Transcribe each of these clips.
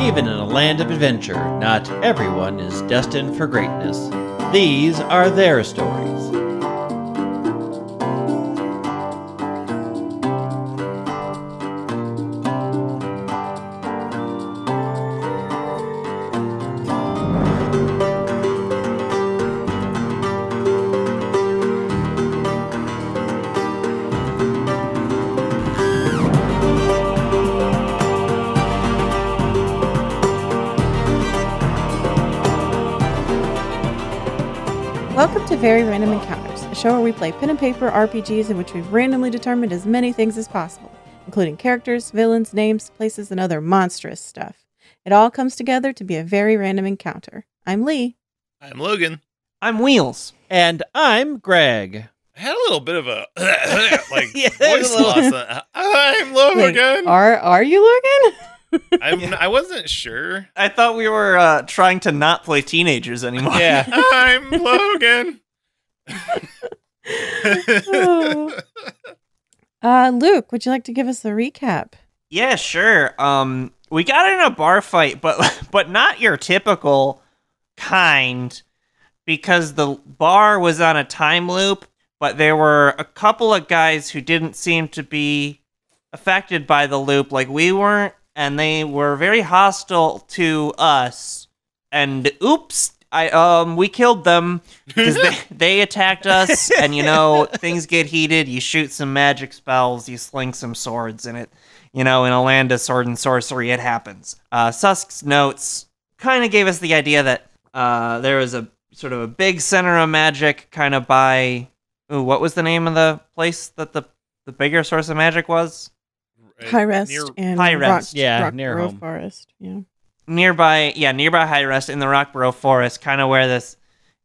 Even in a land of adventure, not everyone is destined for greatness. These are their stories. Very Random Encounters, a show where we play pen and paper RPGs in which we've randomly determined as many things as possible, including characters, villains, names, places, and other monstrous stuff. It all comes together to be a very random encounter. I'm Lee. I'm Logan. I'm Wheels. And I'm Greg. I had a little bit of a like Yeah, voice a loss. I'm Logan. are are you Logan? I'm, I wasn't sure. I thought we were uh, trying to not play teenagers anymore. Yeah. I'm Logan. Oh. uh, Luke, would you like to give us a recap? Yeah, sure. Um, we got in a bar fight, but but not your typical kind, because the bar was on a time loop. But there were a couple of guys who didn't seem to be affected by the loop, like we weren't, and they were very hostile to us. And oops, I um we killed them because they they attacked us, and you know things get heated. You shoot some magic spells, you sling some swords, and it you know, in a land of sword and sorcery, it happens. Uh, Susk's notes kind of gave us the idea that uh, there was a sort of a big center of magic kind of by. Ooh, what was the name of the place that the, the bigger source of magic was? High Rest Near- and High Rock, Rest. Yeah, Rock near Grove home. Forest. Yeah. Nearby, yeah, nearby High Rest in the Rockborough Forest, kind of where this,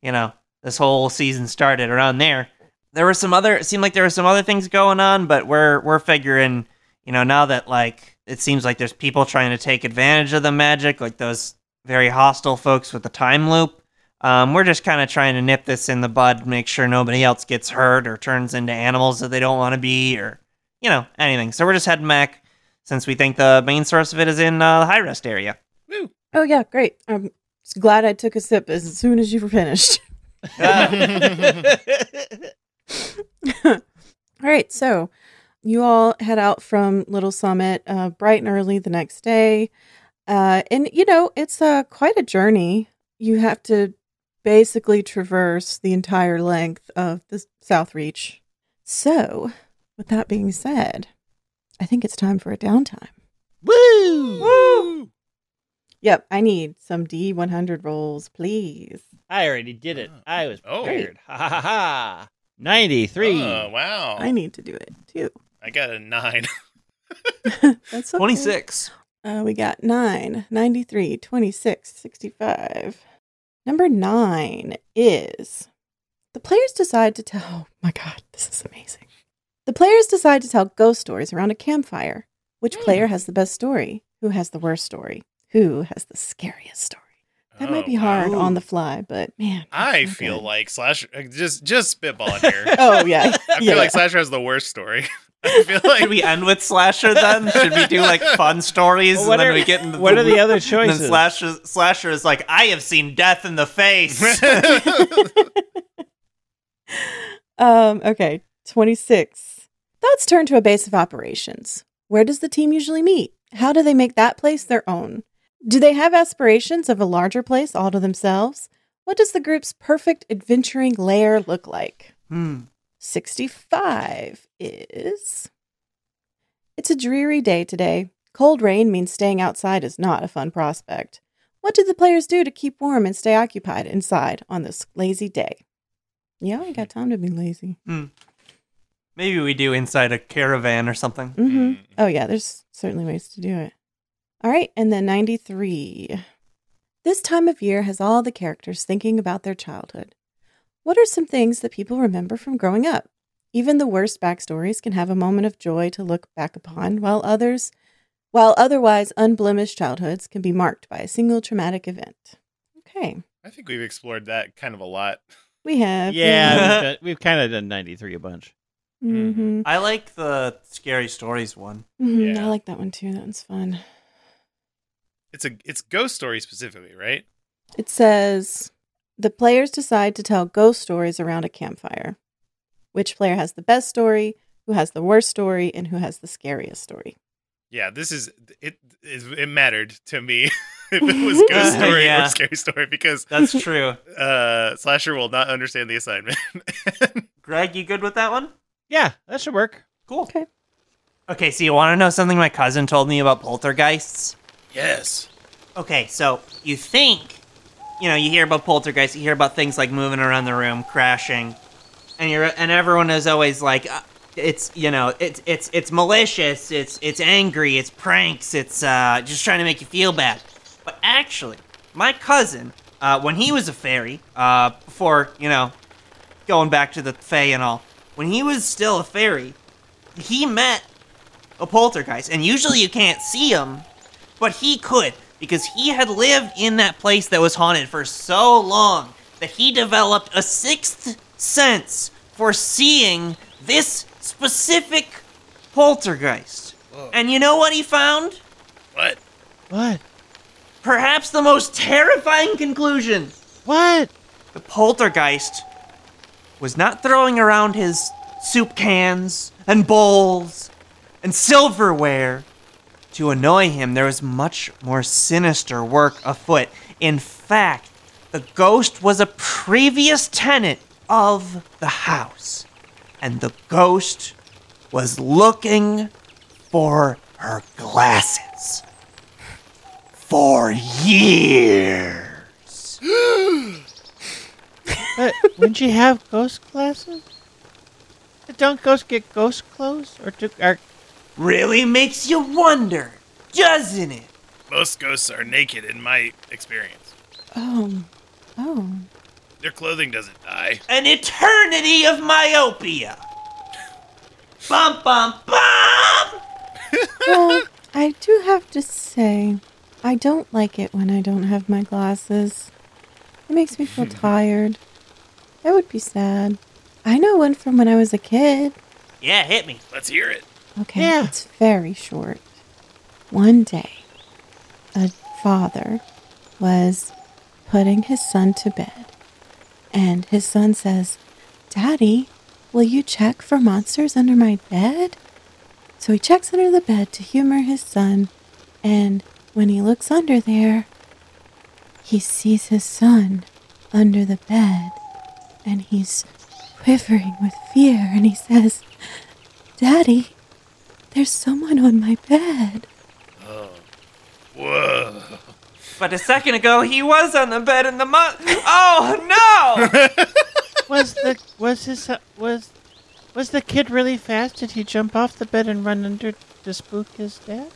you know, this whole season started around there. There were some other, it seemed like there were some other things going on, but we're we're figuring, you know, now that like it seems like there's people trying to take advantage of the magic, like those very hostile folks with the time loop. Um, we're just kind of trying to nip this in the bud, make sure nobody else gets hurt or turns into animals that they don't want to be, or you know, anything. So we're just heading back since we think the main source of it is in uh, the high rest area. Woo. Oh yeah, great. I'm glad I took a sip as soon as you were finished. All right, so you all head out from Little Summit uh, bright and early the next day, uh, and you know it's uh, quite a journey. You have to basically traverse the entire length of the South Reach. So, with that being said, I think it's time for a downtime. Woo! Woo! Yep, I need some D100 rolls, please. I already did it. I was Oh. prepared. Ha ha ha ha. 93. Oh, wow. I need to do it too. I got a nine. That's okay. 26. Uh, we got 9, 93, 26, 65. Number 9 is the players decide to tell. Oh my God, this is amazing. The players decide to tell ghost stories around a campfire. Which Hmm. player has the best story? Who has the worst story? Who has the scariest story? That might Oh, be hard wow. on the fly, but man. I that's feel good. like Slash uh, just just spitballing here. Oh, yeah. I feel yeah. like Slasher has the worst story. I feel like Should we end with Slasher then? Should we do like fun stories Well, and what then are- we get into what are the other And then choices? Slasher, Slasher is like, I have seen death in the face. Um, okay, 26. Thoughts turn to a base of operations. Where does the team usually meet? How do they make that place their own? Do they have aspirations of a larger place all to themselves? What does the group's perfect adventuring lair look like? hmm. 65 is. It's a dreary day today. Cold rain means staying outside is not a fun prospect. What do the players do to keep warm and stay occupied inside on this lazy day? Yeah, I got time to be lazy. Maybe we do inside a caravan or something. Mm-hmm. Mm. Oh, yeah, there's certainly ways to do it. All right, and then 93. This time of year has all the characters thinking about their childhood. What are some things that people remember from growing up? Even the worst backstories can have a moment of joy to look back upon, while others, while otherwise unblemished childhoods can be marked by a single traumatic event. Okay, I think we've explored that kind of a lot. we have. Yeah, we've, done- we've kind of done 93 a bunch. hmm I like the scary stories one. hmm Yeah. I like that one too. That one's fun. It's a it's ghost story specifically, right? It says the players decide to tell ghost stories around a campfire. Which player has the best story, who has the worst story, and who has the scariest story. Yeah, this is it. Is it mattered to me if it was ghost story Yeah. or scary story because That's true. uh slasher will not understand the assignment. Greg, you good with that one? Yeah, that should work. Cool. Okay. Okay, so you want to know something my cousin told me about poltergeists? Yes. Okay, so you think, you know, you hear about poltergeists, you hear about things like moving around the room, crashing, and you're and everyone is always like, uh, it's you know, it's it's it's malicious, it's it's angry, it's pranks, it's uh, just trying to make you feel bad. But actually, my cousin, uh, when he was a fairy, uh, before you know, going back to the fae and all, when he was still a fairy, he met a poltergeist, and usually you can't see him, but he could because he had lived in that place that was haunted for so long that he developed a sixth sense for seeing this specific poltergeist. And you know what he found? What? What? Perhaps the most terrifying conclusion. What? The poltergeist was not throwing around his soup cans and bowls and silverware to annoy him. There was much more sinister work afoot. In fact, the ghost was a previous tenant of the house, and the ghost was looking for her glasses for years. But wouldn't you have ghost glasses? Don't ghosts get ghost clothes? Or do, are, Really makes you wonder, doesn't it? Most ghosts are naked in my experience. Oh. Oh. Their clothing doesn't die. An eternity of myopia. Bum bum bum. Well, I do have to say, I don't like it when I don't have my glasses. It makes me feel hmm. tired. That would be sad. I know one from when I was a kid. Yeah, hit me. Let's hear it. Okay, Yeah. it's very short. One day, a father was putting his son to bed, and his son says, Daddy, will you check for monsters under my bed? So he checks under the bed to humor his son, and when he looks under there, he sees his son under the bed, and he's quivering with fear, and he says, Daddy, there's someone on my bed. Oh. Whoa. But a second ago, he was on the bed in the month. Oh no! was the was his uh, was was the kid really fast? Did he jump off the bed and run under to spook his dad?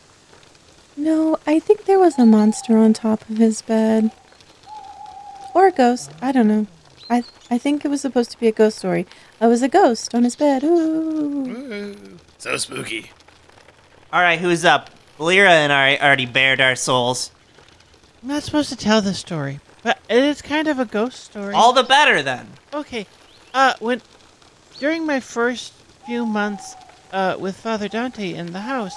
No, I think there was a monster on top of his bed. Or a ghost. I don't know. I I think it was supposed to be a ghost story. I was a ghost on his bed. Ooh. So spooky. All right, who's up? Lyra and I already bared our souls. I'm not supposed to tell this story, but it is kind of a ghost story. All the better then. Okay. Uh, when during my first few months uh, with Father Dante in the house,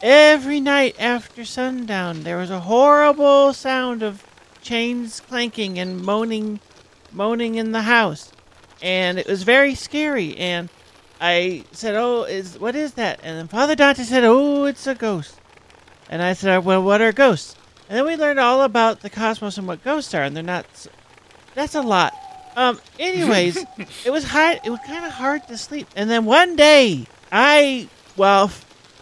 every night after sundown, there was a horrible sound of chains clanking and moaning, moaning in the house, and it was very scary. And I said, "Oh, is what is that?" And then Father Dante said, "Oh, it's a ghost." And I said, "Well, what are ghosts?" And then we learned all about the cosmos and what ghosts are, and they're not. That's a lot. Um. Anyways, it was hard. It was kind of hard to sleep. And then one day, I well,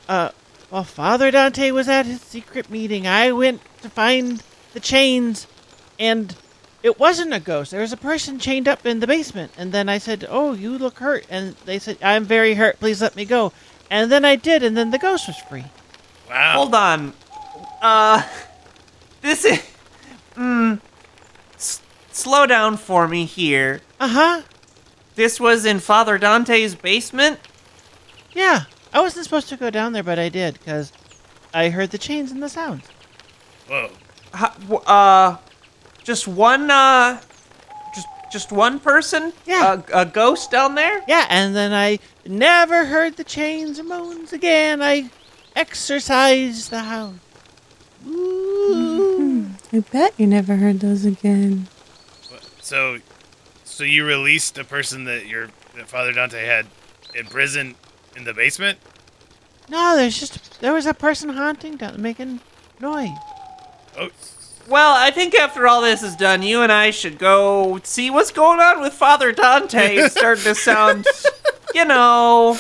uh, while Father Dante was at his secret meeting, I went to find the chains, and it wasn't a ghost. There was a person chained up in the basement. And then I said, "Oh, you look hurt." And they said, "I'm very hurt. Please let me go." And then I did, and then the ghost was free. Wow. Hold on. Uh, this is. Mm. S- slow down for me here. Uh huh. This was in Father Dante's basement? Yeah. I wasn't supposed to go down there, but I did because I heard the chains and the sounds. Whoa. Ho- uh, just one, uh, just, just one person? Yeah. A, a ghost down there? Yeah, and then I never heard the chains and moans again. I exorcised the house. Ooh. I bet you never heard those again. So, so you released the person that your that Father Dante had in prison in the basement? No, there's just there was a person haunting down making noise. Oh, Well, I think after all this is done, you and I should go see what's going on with Father Dante. It's starting to sound, you know,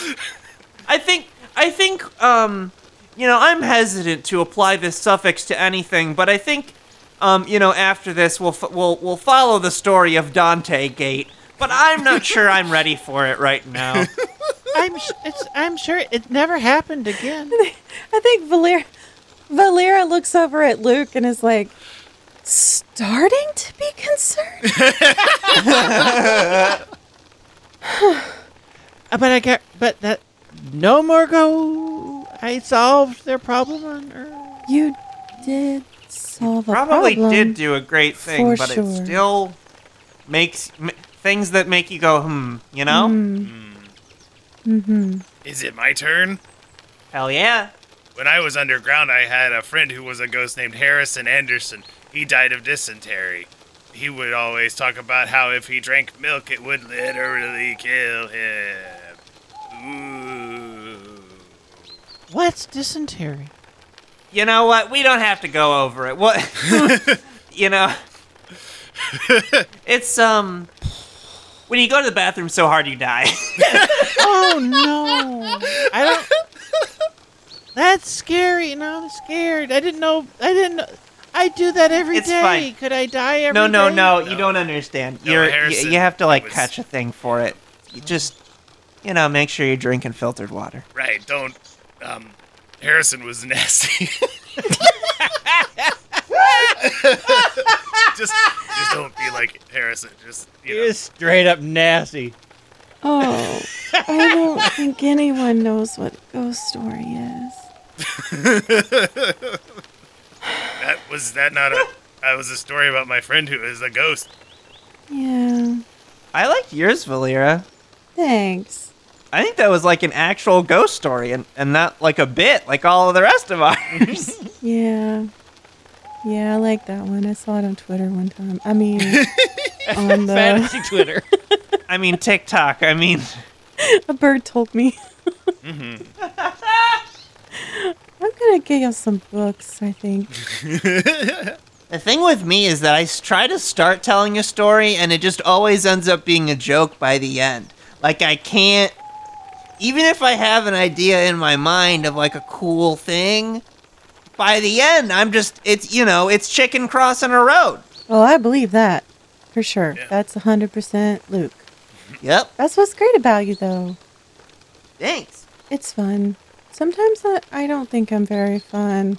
I think I think um, you know, I'm hesitant to apply this suffix to anything, but I think um, you know, after this we'll f- we'll we'll follow the story of Dante Gate, but I'm not sure I'm ready for it right now. I'm sh- it's I'm sure it never happened again. I think Valera, Valera looks over at Luke and is like, starting to be concerned. Uh, but I get but that no more go. I solved their problem on Earth. You did solve a Probably problem. did do a great thing, but sure. it still makes m- things that make you go hmm, you know? Mm-hmm. is it my turn? Hell yeah. When I was underground, I had a friend who was a ghost named Harrison Anderson. He died of dysentery. He would always talk about how if he drank milk, it would literally kill him. Ooh. What's dysentery? You know what? We don't have to go over it. What? you know, it's um when you go to the bathroom so hard you die. Oh no! I don't. That's scary. No, I'm scared. I didn't know. I didn't. know. I do that every day. It's fine. Could I die every no, no, day? no. You don't understand. No, You're you, Harrison, you have to like was- catch a thing for it. You just you know make sure you're drinking filtered water. Right, don't. Um, Harrison was nasty. just, just don't be like Harrison. Just, you know. You're straight up nasty. Oh, I don't think anyone knows what ghost story is. That was that not a. That was a story about my friend who is a ghost. Yeah, I liked yours, Valera. thanks. I think that was like an actual ghost story and, and not like a bit like all of the rest of ours. Yeah. Yeah, I like that one. I saw it on Twitter one time. I mean, on the Fantasy Twitter. I mean TikTok. I mean a bird told me. Mm-hmm. I'm gonna get you some books. I think. The thing with me is that I try to start telling a story and it just always ends up being a joke by the end. Like I can't even if I have an idea in my mind of like a cool thing, by the end I'm just it's you know, it's chicken crossing a road. Well, I believe that for sure. Yeah. That's hundred percent Luke. Yep. That's what's great about you, though. Thanks. It's fun. Sometimes I, I don't think I'm very fun.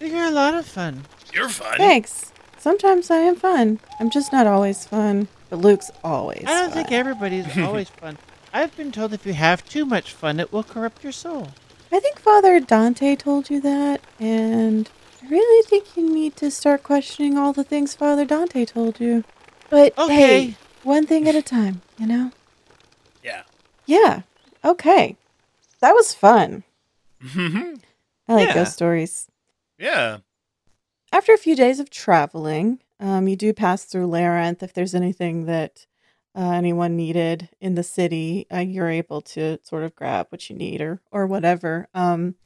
You're a lot of fun. You're fun. Thanks. Sometimes I am fun. I'm just not always fun. But Luke's always. I don't fun. think everybody's always fun. I've been told if you have too much fun, it will corrupt your soul. I think Father Dante told you that, and I really think you need to start questioning all the things Father Dante told you. But Okay. hey, one thing at a time, you know? Yeah. Yeah. Okay. That was fun. Mm-hmm. I like Yeah. ghost stories. Yeah. After a few days of traveling, um, you do pass through Labyrinth. If there's anything that uh, anyone needed in the city, uh, you're able to sort of grab what you need or or whatever. Um,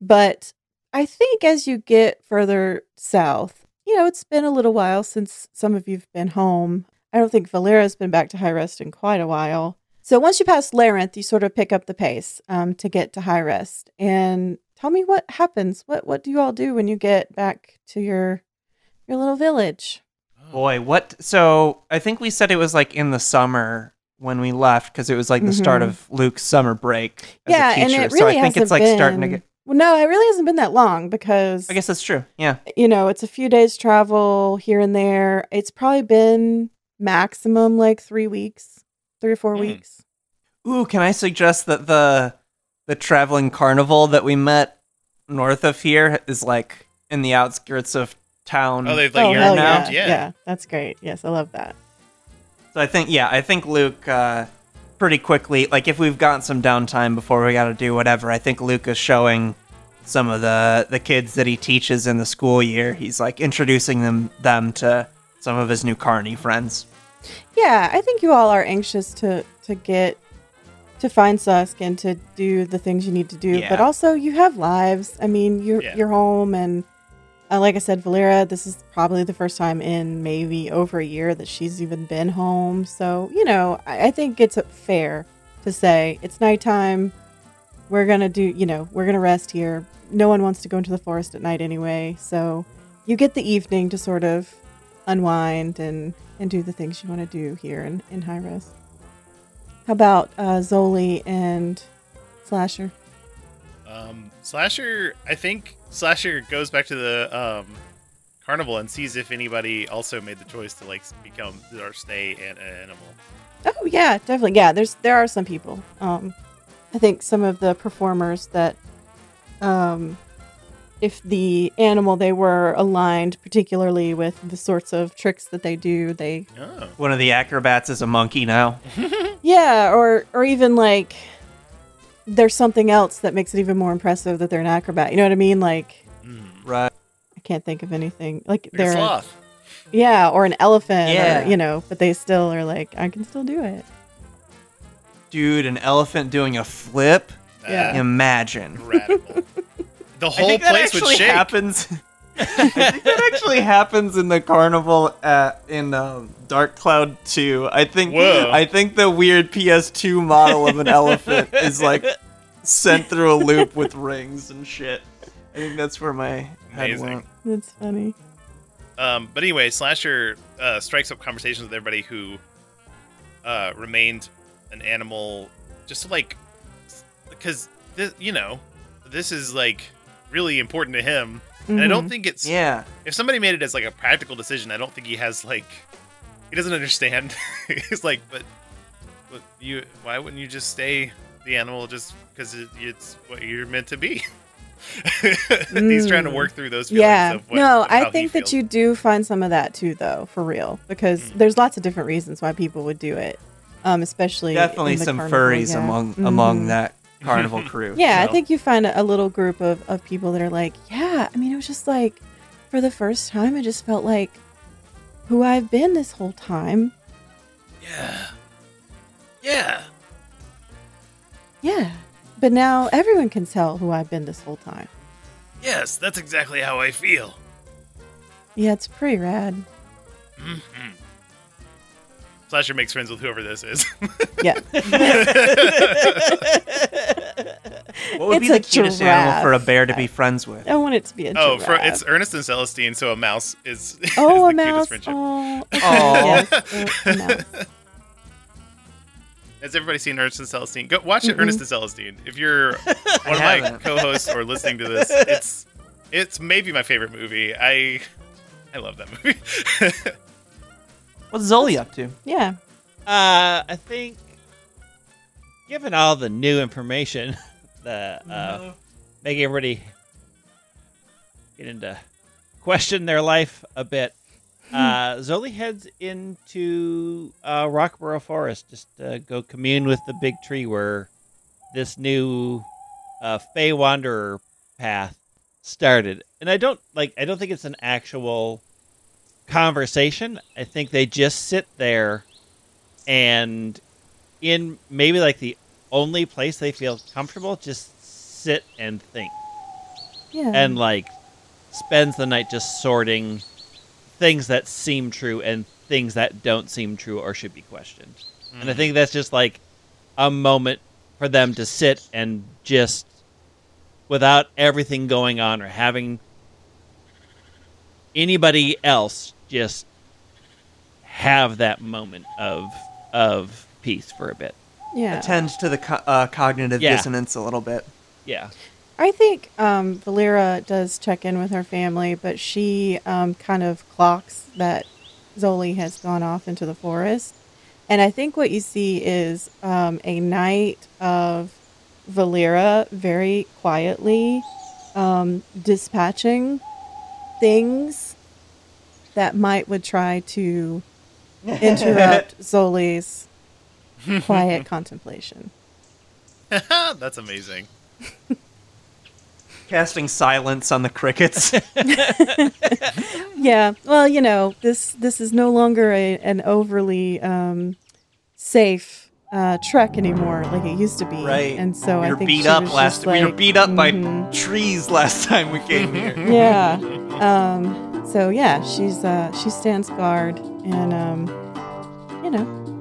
but I think as you get further south, you know, it's been a little while since some of you've been home. I don't think Valera's been back to High Rest in quite a while. So once you pass Labyrinth, you sort of pick up the pace um, to get to High Rest. And tell me what happens. What what do you all do when you get back to your your little village? Boy, what? So I think we said it was like in the summer when we left because it was like the start Mhm. of Luke's summer break. As yeah, a teacher. and it so really I think hasn't it's like been, starting to get. Well, no, it really hasn't been that long because I guess that's true. Yeah. you know it's a few days travel here and there. It's probably been maximum like three weeks, three or four Hmm. weeks. Ooh, can I suggest that the the traveling carnival that we met north of here is like in the outskirts of town? Oh, they've like oh hell now? yeah. yeah. yeah, that's great. Yes, I love that. So I think yeah, I think Luke uh, pretty quickly like if we've got some downtime before we got to do whatever, I think Luke is showing some of the the kids that he teaches in the school year. He's like introducing them them to some of his new Carney friends. Yeah, I think you all are anxious to to get to find Susk and to do the things you need to do, Yeah. but also you have lives. I mean, you're Yeah. you're home, and uh, like I said, Valera, this is probably the first time in maybe over a year that she's even been home. So you know, I, I think it's fair to say it's nighttime. We're gonna do, you know, we're gonna rest here. No one wants to go into the forest at night anyway, so you get the evening to sort of unwind and and do the things you want to do here in in High Rest. How about uh, Zoli and Slasher? Um, Slasher, I think Slasher goes back to the um, carnival and sees if anybody also made the choice to like become or stay an, an animal. Oh yeah, definitely. Yeah, there's there are some people. Um, I think some of the performers that, um, if the animal they were aligned particularly with the sorts of tricks that they do, they Oh, One of the acrobats is a monkey now. yeah, or or even like there's something else that makes it even more impressive that they're an acrobat. You know what I mean? Like mm. Right. I can't think of anything like Like a they're sloth. yeah, or an elephant, Yeah. or, you know, but they still are like I can still do it. Dude, an elephant doing a flip. Yeah. Ah, Imagine. Incredible. The I whole think that place would actually shake. happens. I think that actually happens in the carnival at in um, Dark Cloud 2. I think Whoa. I think the weird PS2 model of an elephant is like sent through a loop with rings and shit. I think that's where my head went. That's funny. Um, but anyway, Slasher uh, strikes up conversations with everybody who uh, remained an animal, just to like, because this, you know, this is like really important to him, and I don't Mhm. think it's Yeah. if somebody made it as like a practical decision. I don't think he has like he doesn't understand. He's like, but, but you, why wouldn't you just stay the animal just because it, it's what you're meant to be? He's trying to Mm. work through those feelings. Yeah. of what, no, of I think that you do find some of that too, though, for real, because Mm. there's lots of different reasons why people would do it, um, especially Definitely some carnival, furries yeah. among Mhm. among that carnival crew. Yeah, I think you find a, a little group of, of people that are like, yeah, I mean, it was just like, for the first time, I just felt like who I've been this whole time. Yeah. Yeah. Yeah. But now everyone can tell who I've been this whole time. Yes, that's exactly how I feel. Yeah, it's pretty rad. hmm Slasher makes friends with whoever this is. Yeah. What would It's be a the cutest animal for a bear to be friends with? I want it to be a oh, for, it's Ernest and Celestine, so a mouse is, is Oh, a the cutest mouse. friendship. Oh, okay, yes, a- a mouse. Has everybody seen Ernest and Celestine? Go watch it, Mm-mm. Ernest and Celestine. If you're one of my co-hosts or listening to this, it's it's maybe my favorite movie. I I love that movie. What's Zoli up to? Yeah. Uh, I think, given all the new information, the uh, making everybody get into question their life a bit, uh, Zoli heads into uh, Rockborough Forest just to go commune with the big tree where this new uh, Fey Wanderer path started. And I don't like. I don't think it's an actual conversation. I think they just sit there and in maybe like the only place they feel comfortable, just sit and think Yeah. and like spends the night just sorting things that seem true and things that don't seem true or should be questioned. And I mm. think that's just like a moment for them to sit and just without everything going on or having anybody else just have that moment of of peace for a bit. Yeah. Attend to the co- uh, cognitive Yeah. dissonance a little bit. Yeah. I think um, Valera does check in with her family, but she um, kind of clocks that Zoli has gone off into the forest. And I think what you see is um, a night of Valera very quietly um, dispatching things that might would try to interrupt Zoli's quiet contemplation. That's amazing. Casting silence on the crickets. yeah. Well, you know, this this is no longer a, an overly um, safe uh, trek anymore, like it used to be. right. And so we I were think beat she up was last. just we were beat up by mhm. trees last time we came here. Yeah. Um, so yeah, she's uh, she stands guard, and um, you know, sh-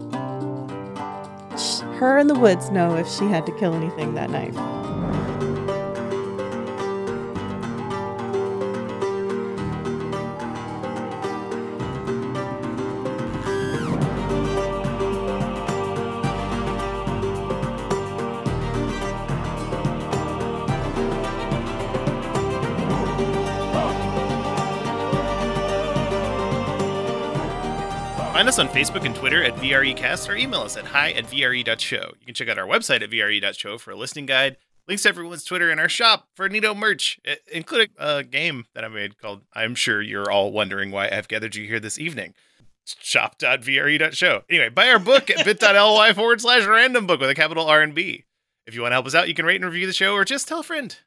her and the woods know if she had to kill anything that night. Find us on Facebook and Twitter at VREcast or email us at hi at VRE.show. You can check out our website at VRE.show for a listening guide, links to everyone's Twitter, and our shop for Nito merch, i- including a game that I made called I'm Sure You're All Wondering Why I've Gathered You Here This Evening. Shop.VRE.show. Anyway, buy our book at bit.ly forward slash random book with a capital R and B. If you want to help us out, you can rate and review the show or just tell a friend.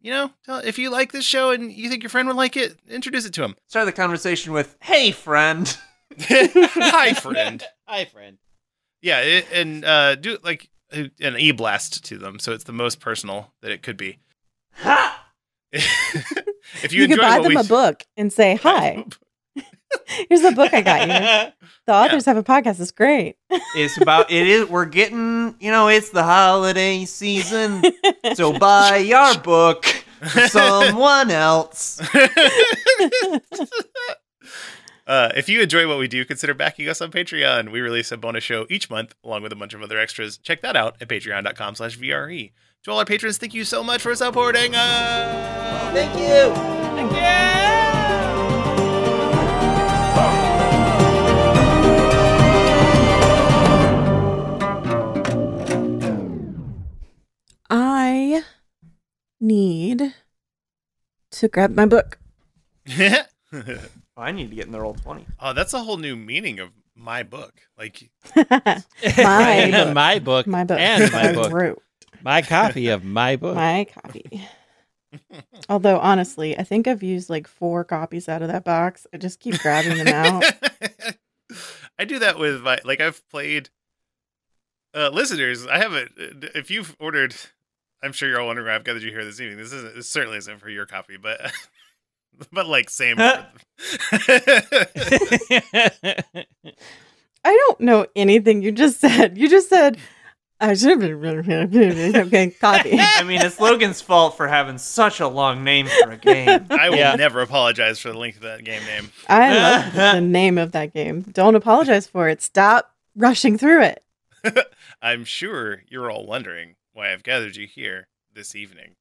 You know, tell, if you like this show and you think your friend would like it, introduce it to him. Start the conversation with, "Hey, friend." Hi, friend. Hi, friend. Yeah, it, and uh, do like an e blast to them, so it's the most personal that it could be. Ha! if you, You, enjoy could buy what them we a book and say, "Hi, here's the book I got you." The authors have a podcast. It's great. It's about it is we're getting you know it's the holiday season, so buy your book for someone else. Uh, if you enjoy what we do, consider backing us on Patreon. We release a bonus show each month, along with a bunch of other extras. Check that out at patreon.com slash VRE. To all our patrons, thank you so much for supporting us. Thank you. I need to grab my book. I need to get in the roll twenty. oh, that's a whole new meaning of my book. Like, my book. my book. My book. And my book. wrote My copy of my book. my copy. Although honestly, I think I've used like four copies out of that box. I just keep grabbing them out. I do that with my like I've played uh listeners. I haven't if you've ordered I'm sure you're all wondering why I've gathered you here this evening. This isn't this certainly isn't for your copy, but but like same I don't know anything you just said. You just said I should have been okay, copy. I mean, it's Logan's fault for having such a long name for a game. I will Yeah. never apologize for the length of that game name. I love the name of that game. Don't apologize for it. Stop rushing through it. I'm sure you're all wondering why I've gathered you here this evening.